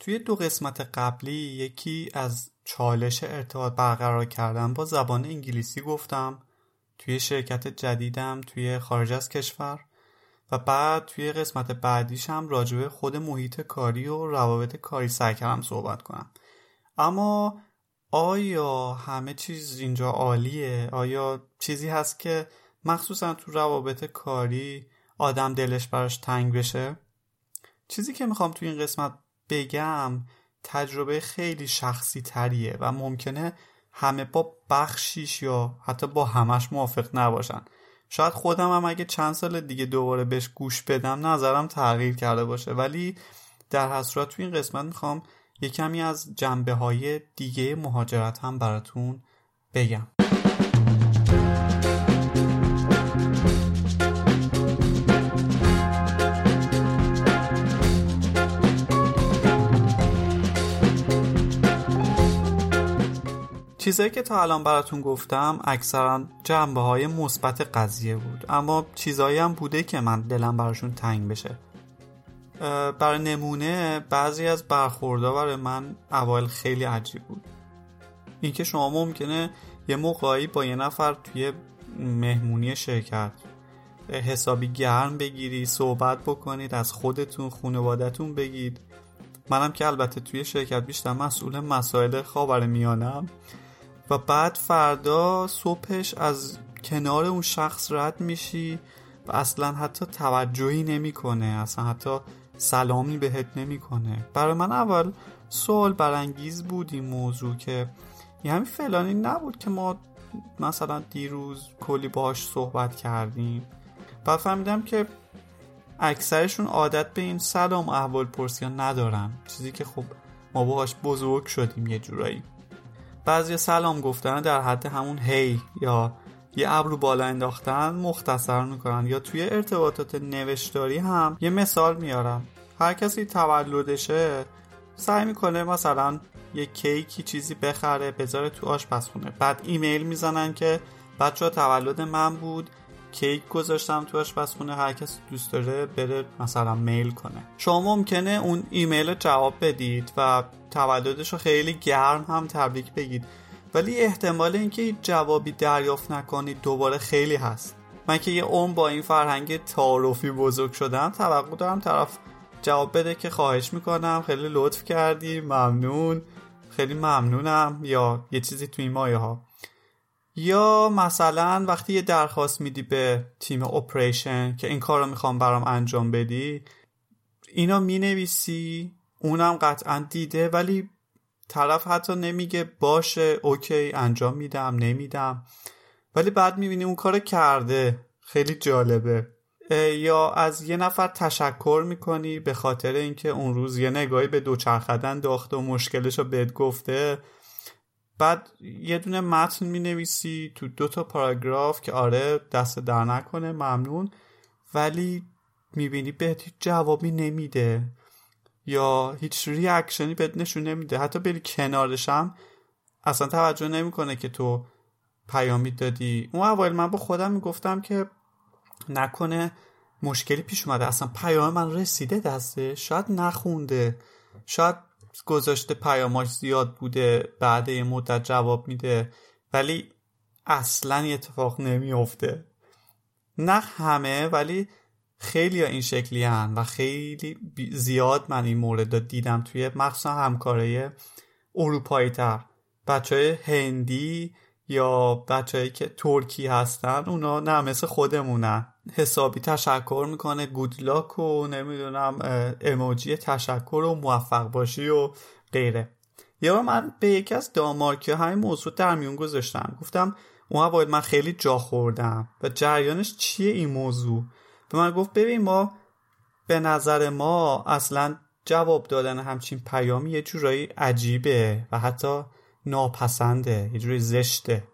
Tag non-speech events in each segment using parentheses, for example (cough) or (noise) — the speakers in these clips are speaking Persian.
توی دو قسمت قبلی یکی از چالش ارتباط برقرار کردن با زبان انگلیسی گفتم توی شرکت جدیدم توی خارج از کشور و بعد توی قسمت بعدیش هم راجبه خود محیط کاری و روابط کاری سعی کردم صحبت کنم اما آیا همه چیز اینجا عالیه؟ آیا چیزی هست که مخصوصا تو روابط کاری آدم دلش براش تنگ بشه؟ چیزی که می‌خوام تو این قسمت بگم تجربه خیلی شخصی تریه و ممکنه همه با بخشیش یا حتی با همش موافق نباشن. شاید خودم هم اگه چند سال دیگه دوباره بهش گوش بدم نظرم تغییر کرده باشه. ولی در حسرت تو این قسمت می‌خوام یه کمی از جنبه های دیگه مهاجرت هم براتون بگم. چیزایی که تا الان براتون گفتم اکثرا جنبه های مثبت قضیه بود. اما چیزایی هم بوده که من دلم براشون تنگ بشه. برای نمونه بعضی از برخوردها برای من اول خیلی عجیب بود. اینکه شما ممکنه یه موقعی با یه نفر توی مهمونی شرکت حسابی گرم بگیری صحبت بکنید از خودتون خانوادتون بگید. منم که البته توی شرکت بیشتر مسئول مسائل خاور میانم و بعد فردا صبحش از کنار اون شخص رد میشی و اصلا حتی توجهی نمی‌کنه اصلا حتی سلامی بهت نمی‌کنه. برای من اول سوال برانگیز بود این موضوع که یه همین فلانی نبود که ما مثلا دیروز کلی باهاش صحبت کردیم. بعد فهمیدم که اکثرشون عادت به این سلام احوال پرسی ندارن. چیزی که خب ما باهاش بزرگ شدیم یه جورایی. بعضی سلام گفتن در حد همون هی یا یه ابرو بالا انداختن مختصر می‌کنن یا توی ارتباطات نوشتاری هم یه مثال میارم. هر کسی تولدشه سعی می‌کنه مثلا یه کیکی چیزی بخره بذاره تو آشپزخونه. بعد ایمیل می‌زنن که بچه تولد من بود کیک گذاشتم تو آشپزخونه هر کسی دوست داره بره مثلا میل کنه. شما ممکنه اون ایمیل جواب بدید و تولدش رو خیلی گرم هم تبریک بگید. ولی احتمال اینکه جوابی دریافت نکنید دوباره خیلی هست. من که یه عمر با این فرهنگ تعارفی بزرگ شدم توقع دارم طرف جواب بده که خواهش می‌کنم. خیلی لطف کردی. ممنون. خیلی ممنونم. یا یه چیزی توی مایه ها یا مثلا وقتی یه درخواست میدی به تیم اپریشن که این کار رو می‌خوام برام انجام بدی اینا می‌نویسی اونم قطعا دیده ولی طرف حتی نمیگه باشه اوکی انجام میدم نمیدم. ولی بعد می‌بینی اون کار کرده. خیلی جالبه. یا از یه نفر تشکر می‌کنی به خاطر اینکه اون روز یه نگاهی به دوچرخدن داخته و مشکلش رو بهت گفته. بعد یه دونه متن می نویسی تو دو تا پاراگراف که آره دست در نکنه ممنون. ولی می‌بینی بهت جوابی نمیده یا هیچ ریاکشنی بهت نشون نمیده. حتی بری کنارشم اصلا توجه نمی‌کنه که تو پیامی دادی. اون اول من با خودم می‌گفتم که نکنه مشکلی پیش اومده. اصلا پیام من رسیده دسته شاید نخونده. شاید گذاشته پیاماش زیاد بوده بعد یه مدت جواب میده ولی اصلا اتفاق نمیافته. نه همه ولی خیلی این شکلی هن و خیلی زیاد من این مورد دیدم توی مخصوصا همکاره اروپایی تر بچه های هندی یا بچههایی که ترکی هستن اونا نه مثل خودمونن. حسابی تشکر می‌کنه. گودلاک و نمی‌دونم اموجی تشکر و موفق باشی و غیره. یه من به یکی از دامارکی های موضوع در میون گذاشتم. گفتم اون باید من خیلی جا خوردم. و جریانش چیه این موضوع؟ به من گفت ببین ما به نظر ما اصلا جواب دادن همچین پیامی یه جورایی عجیبه و حتی ناپسنده یه جوری زشته.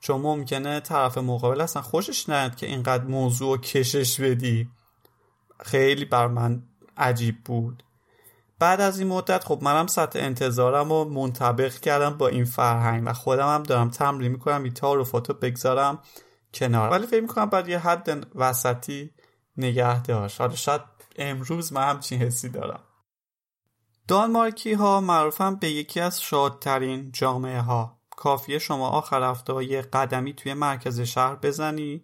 چون ممکنه طرف مقابل اصلا خوشش نیاد که اینقدر موضوع کشش بدی. خیلی بر من عجیب بود. بعد از این مدت خب منم سطح انتظارم رو منطبق کردم با این فرهنگ و خودم هم دارم تمرین می‌کنم این تعارفات رو بگذارم کنار. ولی فکر می‌کنم بعد یه حد وسطی نگه داشت. حالا شاید امروز من همچین حسی دارم. دانمارکی ها معروفن به یکی از شادترین جامعه ها کافیه شما آخر هفته یه قدمی توی مرکز شهر بزنی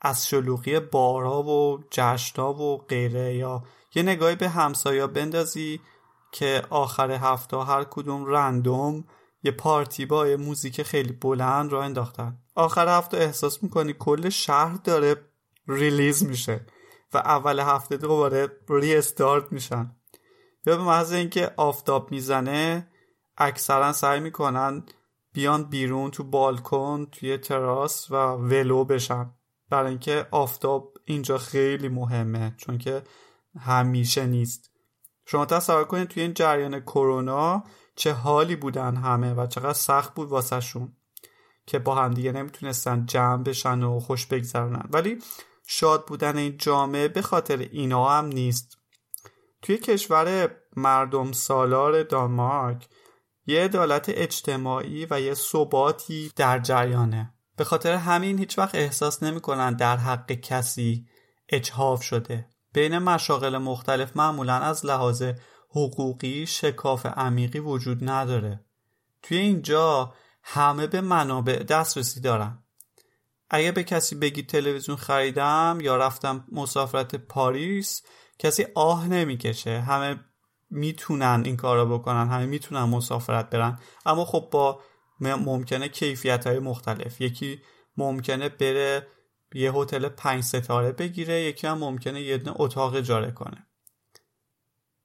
از شلوغی بارها و جشنها و غیره یا یه نگاهی به همسایا بندازی که آخر هفته هر کدوم رندوم یه پارتی با یه موزیک خیلی بلند را انداختن. آخر هفته احساس می‌کنی کل شهر داره ریلیز میشه و اول هفته دوباره ری استارت میشن. یا به محض اینکه آفتاب می‌زنه اکثرا سعی می‌کنن بیان بیرون تو بالکن توی تراس و ولو بشن. برای اینکه آفتاب اینجا خیلی مهمه چون که همیشه نیست. شما تصور کنید توی این جریان کرونا چه حالی بودن همه و چقدر سخت بود واسه شون که با هم دیگه نمی‌تونستن جمع بشن و خوش بگذرونن. ولی شاد بودن این جامعه به خاطر اینا هم نیست. توی کشور مردم سالار دانمارک یه عدالت اجتماعی و یه ثباتی در جریانه. به خاطر همین هیچ وقت احساس نمی‌کنن در حق کسی اجهاف شده. بین مشاغل مختلف معمولا از لحاظ حقوقی شکاف عمیقی وجود نداره. توی اینجا همه به منابع دسترسی دارن. اگه به کسی بگی تلویزیون خریدم یا رفتم مسافرت پاریس کسی آه نمی‌کشه. همه می‌تونن این کار رو بکنن همه می‌تونن مسافرت برن. اما خب با ممکنه کیفیت های مختلف. یکی ممکنه بره یه هتل پنج ستاره بگیره یکی هم ممکنه یه دونه اتاق اجاره کنه.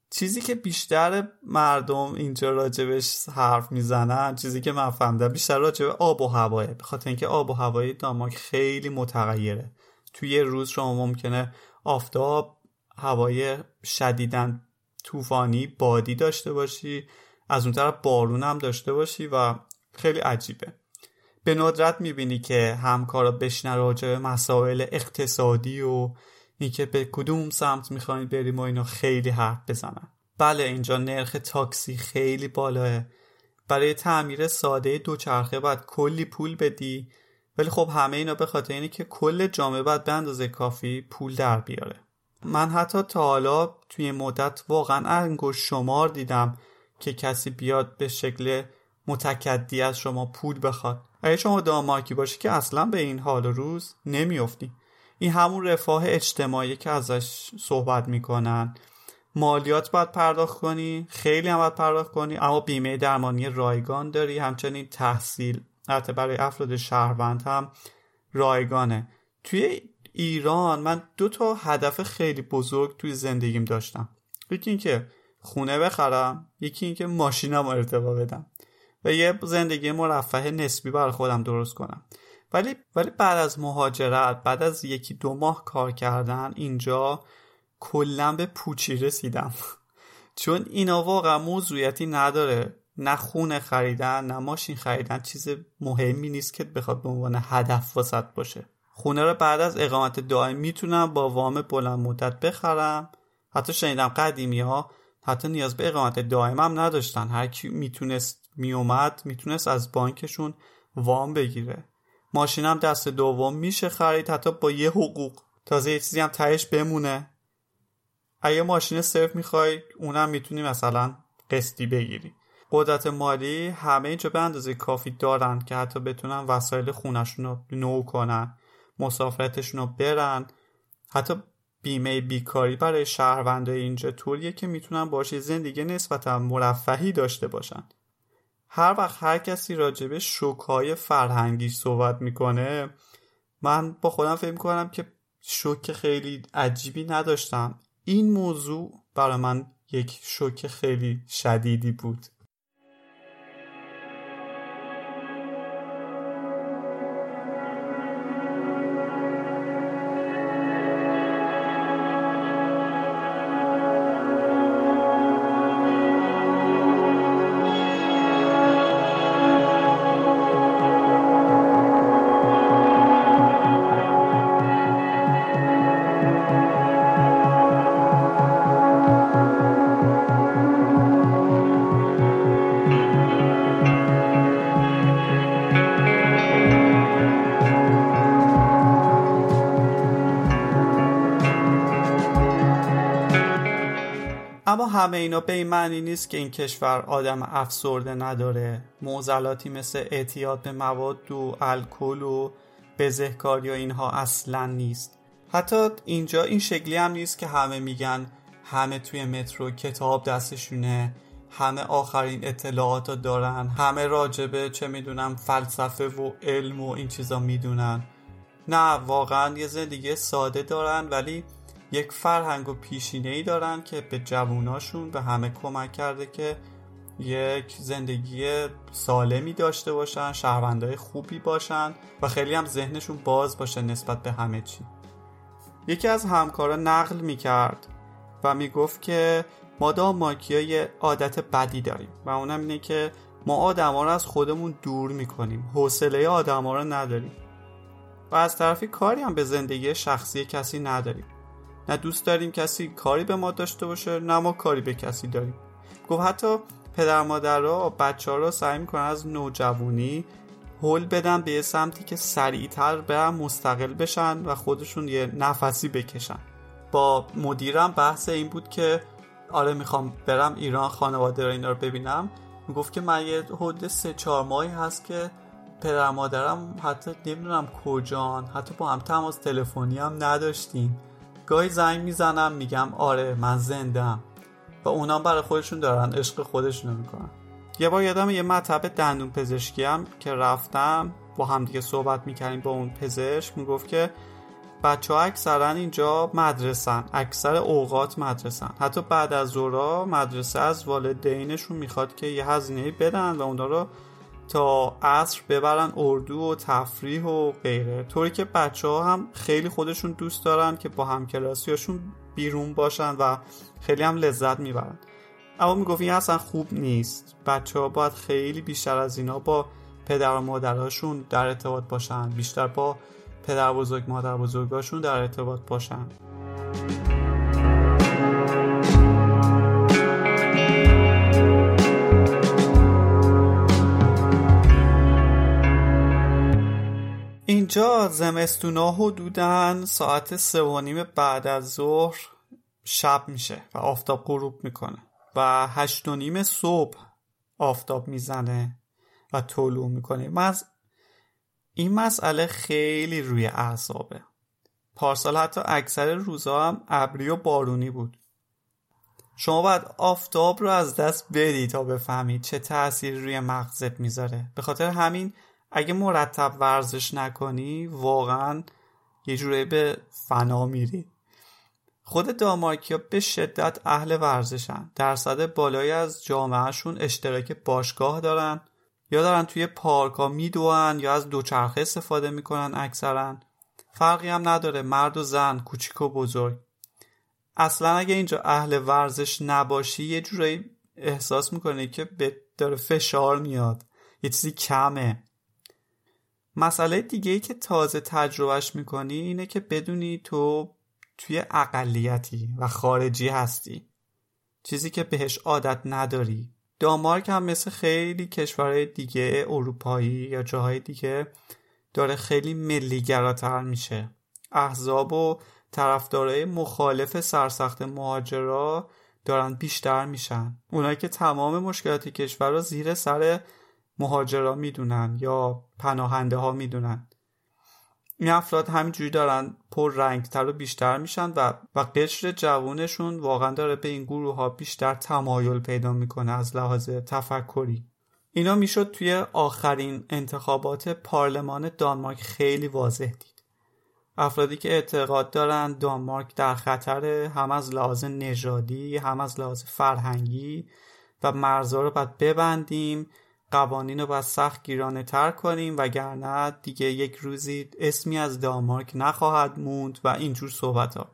چیزی که بیشتر مردم اینجا راجبش حرف می‌زنن چیزی که من فهمیدم بیشتر راجب آب و هواه به خاطر اینکه آب و هوای دانمارک خیلی متغیره. توی یه روز شما ممکنه آفتاب هوای شدیدن طوفانی بادی داشته باشی از اون طرف بارون هم داشته باشی و خیلی عجیبه. به ندرت می‌بینی که همکارا بشنه راجع به مسائل اقتصادی و اینکه به کدوم سمت می‌خواین بریم و اینا خیلی حرف بزنن. بله اینجا نرخ تاکسی خیلی بالاه. برای تعمیر ساده دوچرخه باید کلی پول بدی ولی خب همه اینا به خاطر اینه که کل جامعه باید به اندازه کافی پول در بیاره. من حتی تا حالا توی مدت واقعا انگوش شمار دیدم که کسی بیاد به شکل متکدی از شما پول بخواد. اگه شما دامارکی باشی که اصلا به این حال روز نمیافتی. این همون رفاه اجتماعی که ازش صحبت می‌کنن. مالیات باید پرداخت کنی خیلی هم باید پرداخت کنی اما بیمه درمانی رایگان داری. همچنین تحصیل حتی برای افراد شهروند هم رایگانه. توی ایران من دو تا هدف خیلی بزرگ توی زندگیم داشتم. یکی اینکه خونه بخرم یکی اینکه ماشینم ارتبا بدم و یه زندگی مرفه نسبی بر خودم درست کنم. ولی ولی بعد از مهاجرت بعد از یکی دو ماه کار کردن اینجا کلا به پوچی رسیدم. (laughs) چون اینا واقعا موضوعیتی نداره. نه خونه خریدن نه ماشین خریدن چیز مهمی نیست که بخواد به عنوان هدف وسط باشه. خونه رو بعد از اقامت دائم می‌تونم با وام بلند مدت بخرم. حتی شنیدم قدیمی ها حتی نیاز به اقامت دائم هم نداشتن. هر کی می‌تونست میومد می‌تونست از بانکشون وام بگیره. ماشینم دست دوم میشه خرید حتی با یه حقوق. تازه یه چیزی هم تهش بمونه. اگه ماشین صرف می‌خوای اونم می‌تونی مثلا قسطی بگیری. قدرت مالی همه اینجا به اندازه کافی دارن که حتی بتونن وسایل خونشون رو نو کنن. مسافرتشون رو برن. حتی بیمه بیکاری برای شهروندای اینجا طوریه که می‌تونن باشه زندگی نسبتا مرفهی داشته باشن. هر وقت هر کسی راجبه شوکهای فرهنگی صحبت می‌کنه من با خودم فکر می‌کنم که شوک خیلی عجیبی نداشتم. این موضوع برای من یک شوک خیلی شدیدی بود. همه اینا به این معنی نیست که این کشور آدم افسرده نداره. موزلاتی مثل اعتیاد به مواد و الکل و بزهکاری و اینها اصلا نیست. حتی اینجا این شکلی هم نیست که همه میگن همه توی مترو کتاب دستشونه همه آخرین اطلاعات دارن همه راجبه چه می‌دونم فلسفه و علم و این چیزا می‌دونن. نه واقعا یه زندگی ساده دارن ولی یک فرهنگ و پیشینه ای دارن که به جووناشون به همه کمک کرده که یک زندگی سالمی داشته باشن شهروندهای خوبی باشن و خیلی هم ذهنشون باز باشه نسبت به همه چی. یکی از همکارا نقل می‌کرد و می‌گفت که ما داماکیا یه عادت بدی داریم و اونم اینه که ما آدما رو از خودمون دور می‌کنیم حوصله آدما رو نداریم و از طرفی کاری هم به زندگی شخصی کسی نداریم. نه دوست داریم کسی کاری به ما داشته باشه نه ما کاری به کسی داریم. گفت حتی پدر مادرها بچه ها رو سعی می‌کنن از نوجوانی هول بدن به یه سمتی که سریعتر برن مستقل بشن و خودشون یه نفسی بکشن. با مدیرم بحث این بود که آره می‌خوام برم ایران خانواده رو اینا رو ببینم. می‌گفت که من یه حدود سه چهار ماهی هست که پدر مادرم حتی نمی‌دونم کجان حتی با هم تماس تلفنی هم نداشتیم. گاهی زنگ می‌زنم میگم آره من زندم و اونا برای خودشون دارن عشق خودشونو می‌کنن. یه بار یادم یه مطب دندون پزشکی هم که رفتم با هم دیگه صحبت می‌کردیم با اون پزشک می‌گفت که بچه ها اکثرا اینجا مدرسن اکثر اوقات مدرسن. حتی بعد از زورا مدرسه از والدینشون می‌خواد که یه هزینه بدن و اونا رو تا عصر ببرن اردو و تفریح و غیره. طوری که بچه ها هم خیلی خودشون دوست دارن که با همکلاسیاشون بیرون باشن و خیلی هم لذت می‌برن. اما می‌گفت این اصلا خوب نیست. بچه ها باید خیلی بیشتر از اینا با پدر و مادرهاشون در ارتباط باشن. بیشتر با پدر بزرگ مادر بزرگاشون در ارتباط باشن. اینجا زمستونا حدودن ساعت سه و نیم بعد از ظهر شب میشه و آفتاب غروب می‌کنه و هشت و نیم صبح آفتاب می‌زنه و طلوع می‌کنه. من از این مسئله خیلی روی اعصابه. پارسال حتی اکثر روزها هم ابری و بارونی بود. شما باید آفتاب رو از دست بدی تا بفهمید چه تأثیری روی مغزت می‌ذاره. به خاطر همین اگه مرتب ورزش نکنی واقعا یه جوری به فنا میری. خود دامارکیا به شدت اهل ورزشن. درصد بالایی از جامعهشون اشتراک باشگاه دارن یا دارن توی پارک ها میدوان یا از دوچرخه استفاده می‌کنن اکثرا. فرقی هم نداره مرد و زن کوچیک و بزرگ. اصلا اگه اینجا اهل ورزش نباشی یه جورایی احساس می‌کنه که به داره فشار میاد. یه چیزی کمه. مسئله دیگه ای که تازه تجربهش می‌کنی اینه که بدونی تو توی اقلیتی و خارجی هستی. چیزی که بهش عادت نداری. دانمارک هم مثل خیلی کشورهای دیگه اروپایی یا جاهای دیگه داره خیلی ملیگراتر میشه. احزاب و طرفدارای مخالف سرسخت مهاجرا دارن بیشتر میشن. اونایی که تمام مشکلات کشور رو زیر سر مهاجرا می‌دونن یا پناهنده ها می‌دونن. این افراد همینجوری دارن پر رنگتر و بیشتر میشن و و قشر جوونشون واقعا داره به این گروه ها بیشتر تمایل پیدا می‌کنه از لحاظ تفکری. اینا می‌شد توی آخرین انتخابات پارلمان دانمارک خیلی واضح دید. افرادی که اعتقاد دارن دانمارک در خطر هم از لحاظ نژادی هم از لحاظ فرهنگی و مرزها رو باید ببندیم قوانین رو باید سخت گیرانه تر کنیم وگرنه دیگه یک روزی اسمی از دانمارک نخواهد موند و اینجور صحبت ها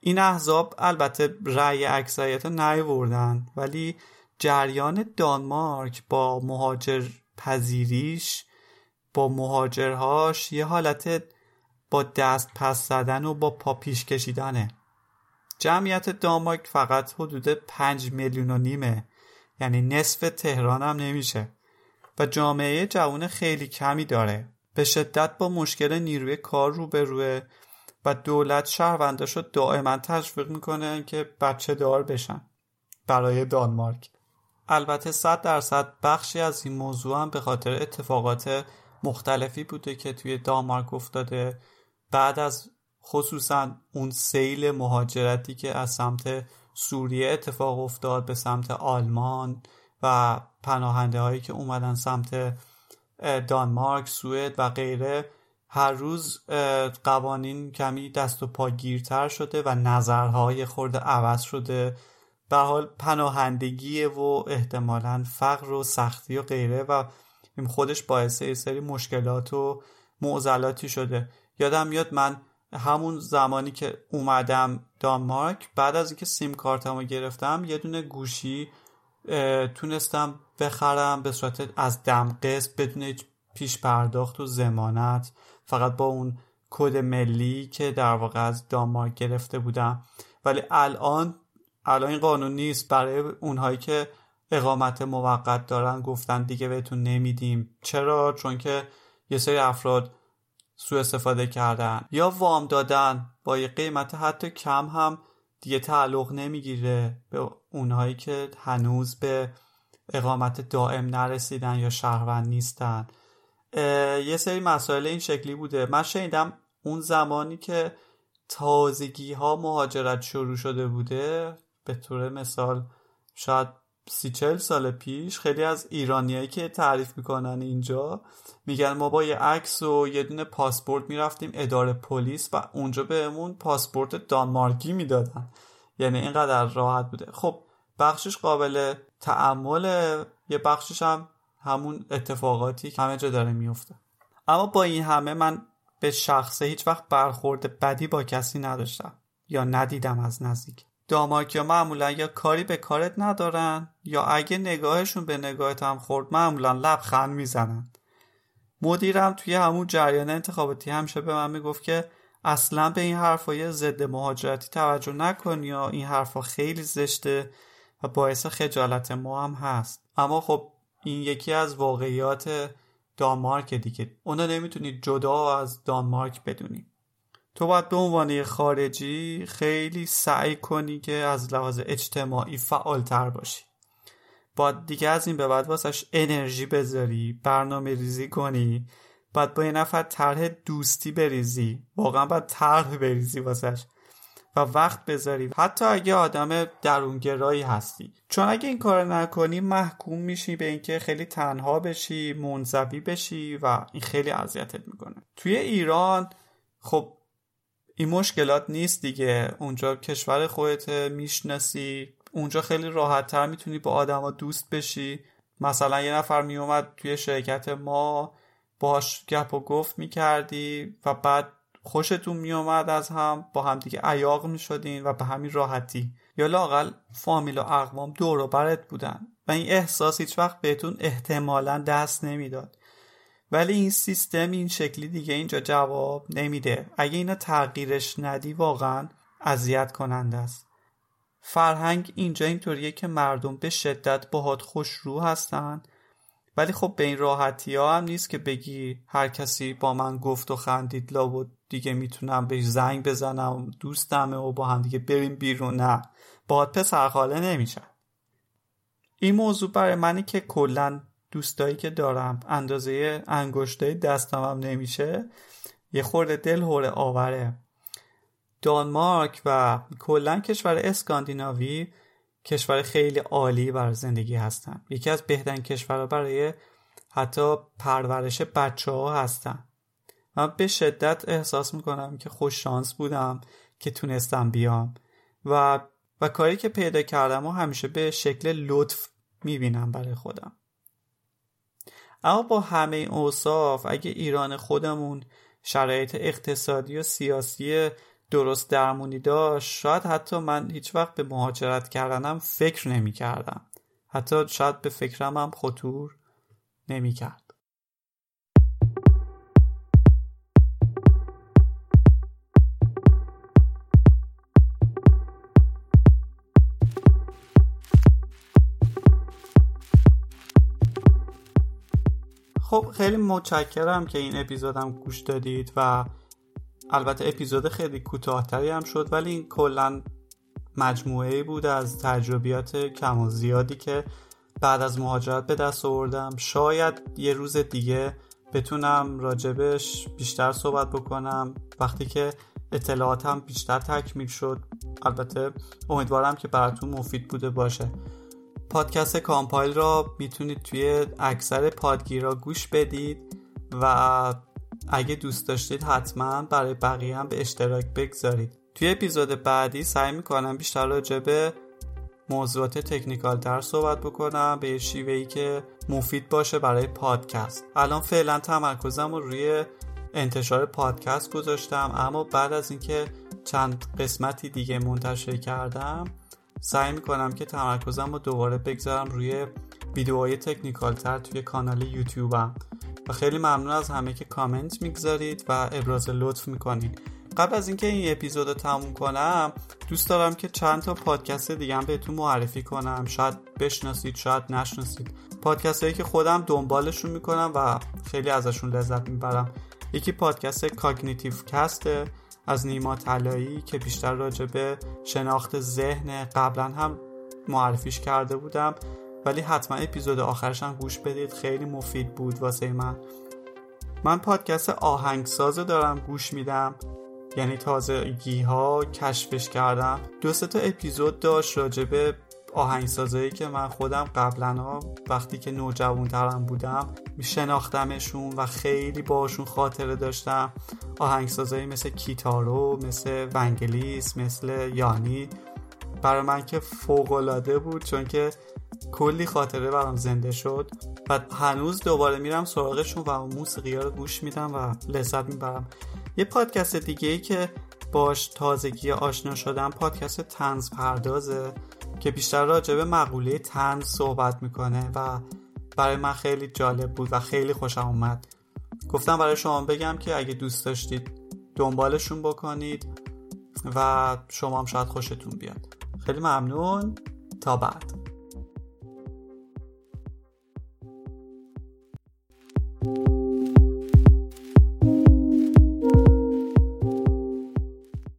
این احزاب البته رأی اکثریت نیوردن ولی جریان دانمارک با مهاجر پذیریش با مهاجرهاش یه حالت با دست پس زدن و با پا پیش کشیدنه. جمعیت دانمارک فقط حدود پنج میلیون و نیمه. یعنی نصف تهران هم نمیشه. و جامعه جوان خیلی کمی داره. به شدت با مشکل نیروی کار روبروه و دولت شهرونداشو دائما تشویق می‌کنه که بچه دار بشن. برای دانمارک. البته صد درصد بخشی از این موضوع هم به خاطر اتفاقات مختلفی بوده که توی دانمارک افتاده. بعد از خصوصا اون سیل مهاجرتی که از سمت سوریه اتفاق افتاد به سمت آلمان و پناهنده هایی که اومدن سمت دانمارک، سوئد و غیره هر روز قوانین کمی دست و پاگیرتر شده و نظرهای خورده عوض شده. به حال پناهندگی و احتمالا فقر و سختی و غیره و خودش باعث سری مشکلات و معضلاتی شده. یادم میاد من همون زمانی که اومدم دانمارک بعد از اینکه سیم کارتمو گرفتم یه دونه گوشی تونستم بخرم به صورت از دم قسط بدون پیش پرداخت و زمانت فقط با اون کد ملی که در واقع از دانمارک گرفته بودم. ولی الان الان این قانون نیست. برای اونهایی که اقامت موقت دارن گفتن دیگه بهتون نمیدیم. چرا؟ چون که یه سری افراد سوء استفاده کردن. یا وام دادن با یه قیمت حتی کم هم دیگه تعلق نمی‌گیره به اونهایی که هنوز به اقامت دائم نرسیدن یا شهروند نیستن. یه سری مسائل این شکلی بوده. من شنیدم اون زمانی که تازگی ها مهاجرت شروع شده بوده به طور مثال شاید سی چل سال پیش خیلی از ایرانیایی که تعریف می‌کنن اینجا میگن ما با یه عکس و یه دونه پاسپورت می‌رفتیم اداره پلیس و اونجا بهمون پاسپورت دانمارکی می‌دادن. یعنی اینقدر راحت بوده. خب بخشش قابل تعمل یه بخشش هم همون اتفاقاتی که همه جا داره میفته اما با این همه من به شخصه هیچ وقت برخورد بدی با کسی نداشتم یا ندیدم از نزدیک. داماکیا معمولا یا کاری به کارت ندارن یا اگه نگاهشون به نگاهت هم خورد معمولا لبخند می‌زنن. مدیرم توی همون جریان انتخاباتی همیشه به من می‌گفت که اصلا به این حرفای ضد مهاجرتی توجه نکنی یا این حرفا خیلی زشته و باعث خجالت ما هم هست. اما خب این یکی از واقعیات دانمارک دیگه. اونا نمی‌تونید جدا از دانمارک بدونی تو باید به عنوان خارجی خیلی سعی کنی که از لحاظ اجتماعی فعالتر باشی. باید دیگه از این به بعد واسش انرژی بذاری برنامه ریزی کنی باید با یه نفر طرح دوستی بریزی. واقعا باید طرح بریزی واسش و وقت بذاری. حتی اگه آدم درونگرایی هستی. چون اگه این کار نکنی محکوم میشی به اینکه خیلی تنها بشی منزوی بشی و این خیلی اذیتت می‌کنه. توی ایران خب این مشکلات نیست دیگه. اونجا کشور خودت می‌شناسی. اونجا خیلی راحت تر می‌تونی با آدما دوست بشی. مثلا یه نفر میومد توی شرکت ما باش گپ و گفت می‌کردی و بعد خوشتون میومد از هم با هم دیگه عیاق می‌شدین و به همین راحتی. یا لاقل فامیل و اقوام دور و برت بودن. و این احساس هیچ وقت بهتون احتمالا دست نمی‌داد. ولی این سیستم این شکلی دیگه اینجا جواب نمیده. اگه اینا تغییرش ندی واقعا اذیت کننده است. فرهنگ اینجا اینطوریه که مردم به شدت باهات خوش رو هستن. ولی خب به این راحتی ها هم نیست که بگی هر کسی با من گفت و خندید و دیگه می‌تونم بهش زنگ بزنم دوستمه و با هم دیگه بریم بیرون. نه باهات پسر خاله نمیشن. این موضوع برای منی که کلا دوستایی که دارم. اندازه انگشتای دستم هم نمیشه. یه خورده دل هوره آوره. دانمارک و کلا کشور اسکاندیناوی کشور خیلی عالی برای زندگی هستن. یکی از بهترین کشورها برای حتی پرورش بچه ها هستن. من به شدت احساس می‌کنم که خوش شانس بودم که تونستم بیام. و و کاری که پیدا کردم و همیشه به شکل لطف می‌بینم برای خودم. اما با همه این اوصاف اگه ایران خودمون شرایط اقتصادی و سیاسی درست درمونی داشت شاید حتی من هیچ وقت به مهاجرت کردنم فکر نمی کردم حتی شاید به فکرم هم خطور نمی کرد خب خیلی متشکرم که این اپیزودم گوش دادید و البته اپیزود خیلی کوتاهتری هم شد ولی این کلا مجموعه بود از تجربیات کم و زیادی که بعد از مهاجرت به دست آوردم. شاید یه روز دیگه بتونم راجبش بیشتر صحبت بکنم. وقتی که اطلاعاتم بیشتر تکمیل شد البته امیدوارم که براتون مفید بوده باشه. پادکست کامپایل را می‌تونید توی اکثر پادگیرا گوش بدید و اگه دوست داشتید حتما برای بقیه هم به اشتراک بگذارید. توی اپیزود بعدی سعی می‌کنم بیشتر راجع به موضوعات تکنیکال تر صحبت بکنم به شیوه ای که مفید باشه برای پادکست. الان فعلا تمرکزم رو روی انتشار پادکست گذاشتم اما بعد از اینکه چند قسمتی دیگه منتشر کردم سعی می‌کنم که تمرکزم رو دوباره بگذارم روی ویدیوهای technical تر توی کانال یوتیوبم و خیلی ممنون از همه که کامنت می‌گذارید و ابراز لطف می‌کنید. قبل از اینکه این اپیزود رو تموم کنم دوست دارم که چند تا پادکست دیگه هم بهتون معرفی کنم. شاید بشناسید شاید نشناسید. پادکست هایی که خودم دنبالشون می‌کنم و خیلی ازشون لذت می‌برم. یکی پادکست CognitiveCast ه. از نیما طلایی که بیشتر راجع به شناخت ذهن قبلا هم معرفیش کرده بودم. ولی حتما اپیزود آخرش هم گوش بدید خیلی مفید بود واسه من. من پادکست آهنگساز دارم گوش میدم. یعنی تازگی ها کشفش کردم. دو تا اپیزود داشت راجع به آهنگسازایی که من خودم قبلا وقتی که نوجوانترم بودم شناختمشون و خیلی باشون خاطره داشتم. آهنگسازایی مثل کیتارو مثل ونگلیس مثل یانی. برای من که فوقالعاده بود چون که کلی خاطره برام زنده شد و هنوز دوباره میرم سراغشون و موسیقی ها رو گوش میدم و لذت می‌برم. یه پادکست دیگه ای که باش تازگی آشنا شدم پادکست تنز پردازه. که بیشتر راجع به مقوله تنز صحبت می‌کنه و برای من خیلی جالب بود و خیلی خوشم اومد. گفتم برای شما بگم که اگه دوست داشتید دنبالشون بکنید و شما هم شاید خوشتون بیاد. خیلی ممنون. تا بعد.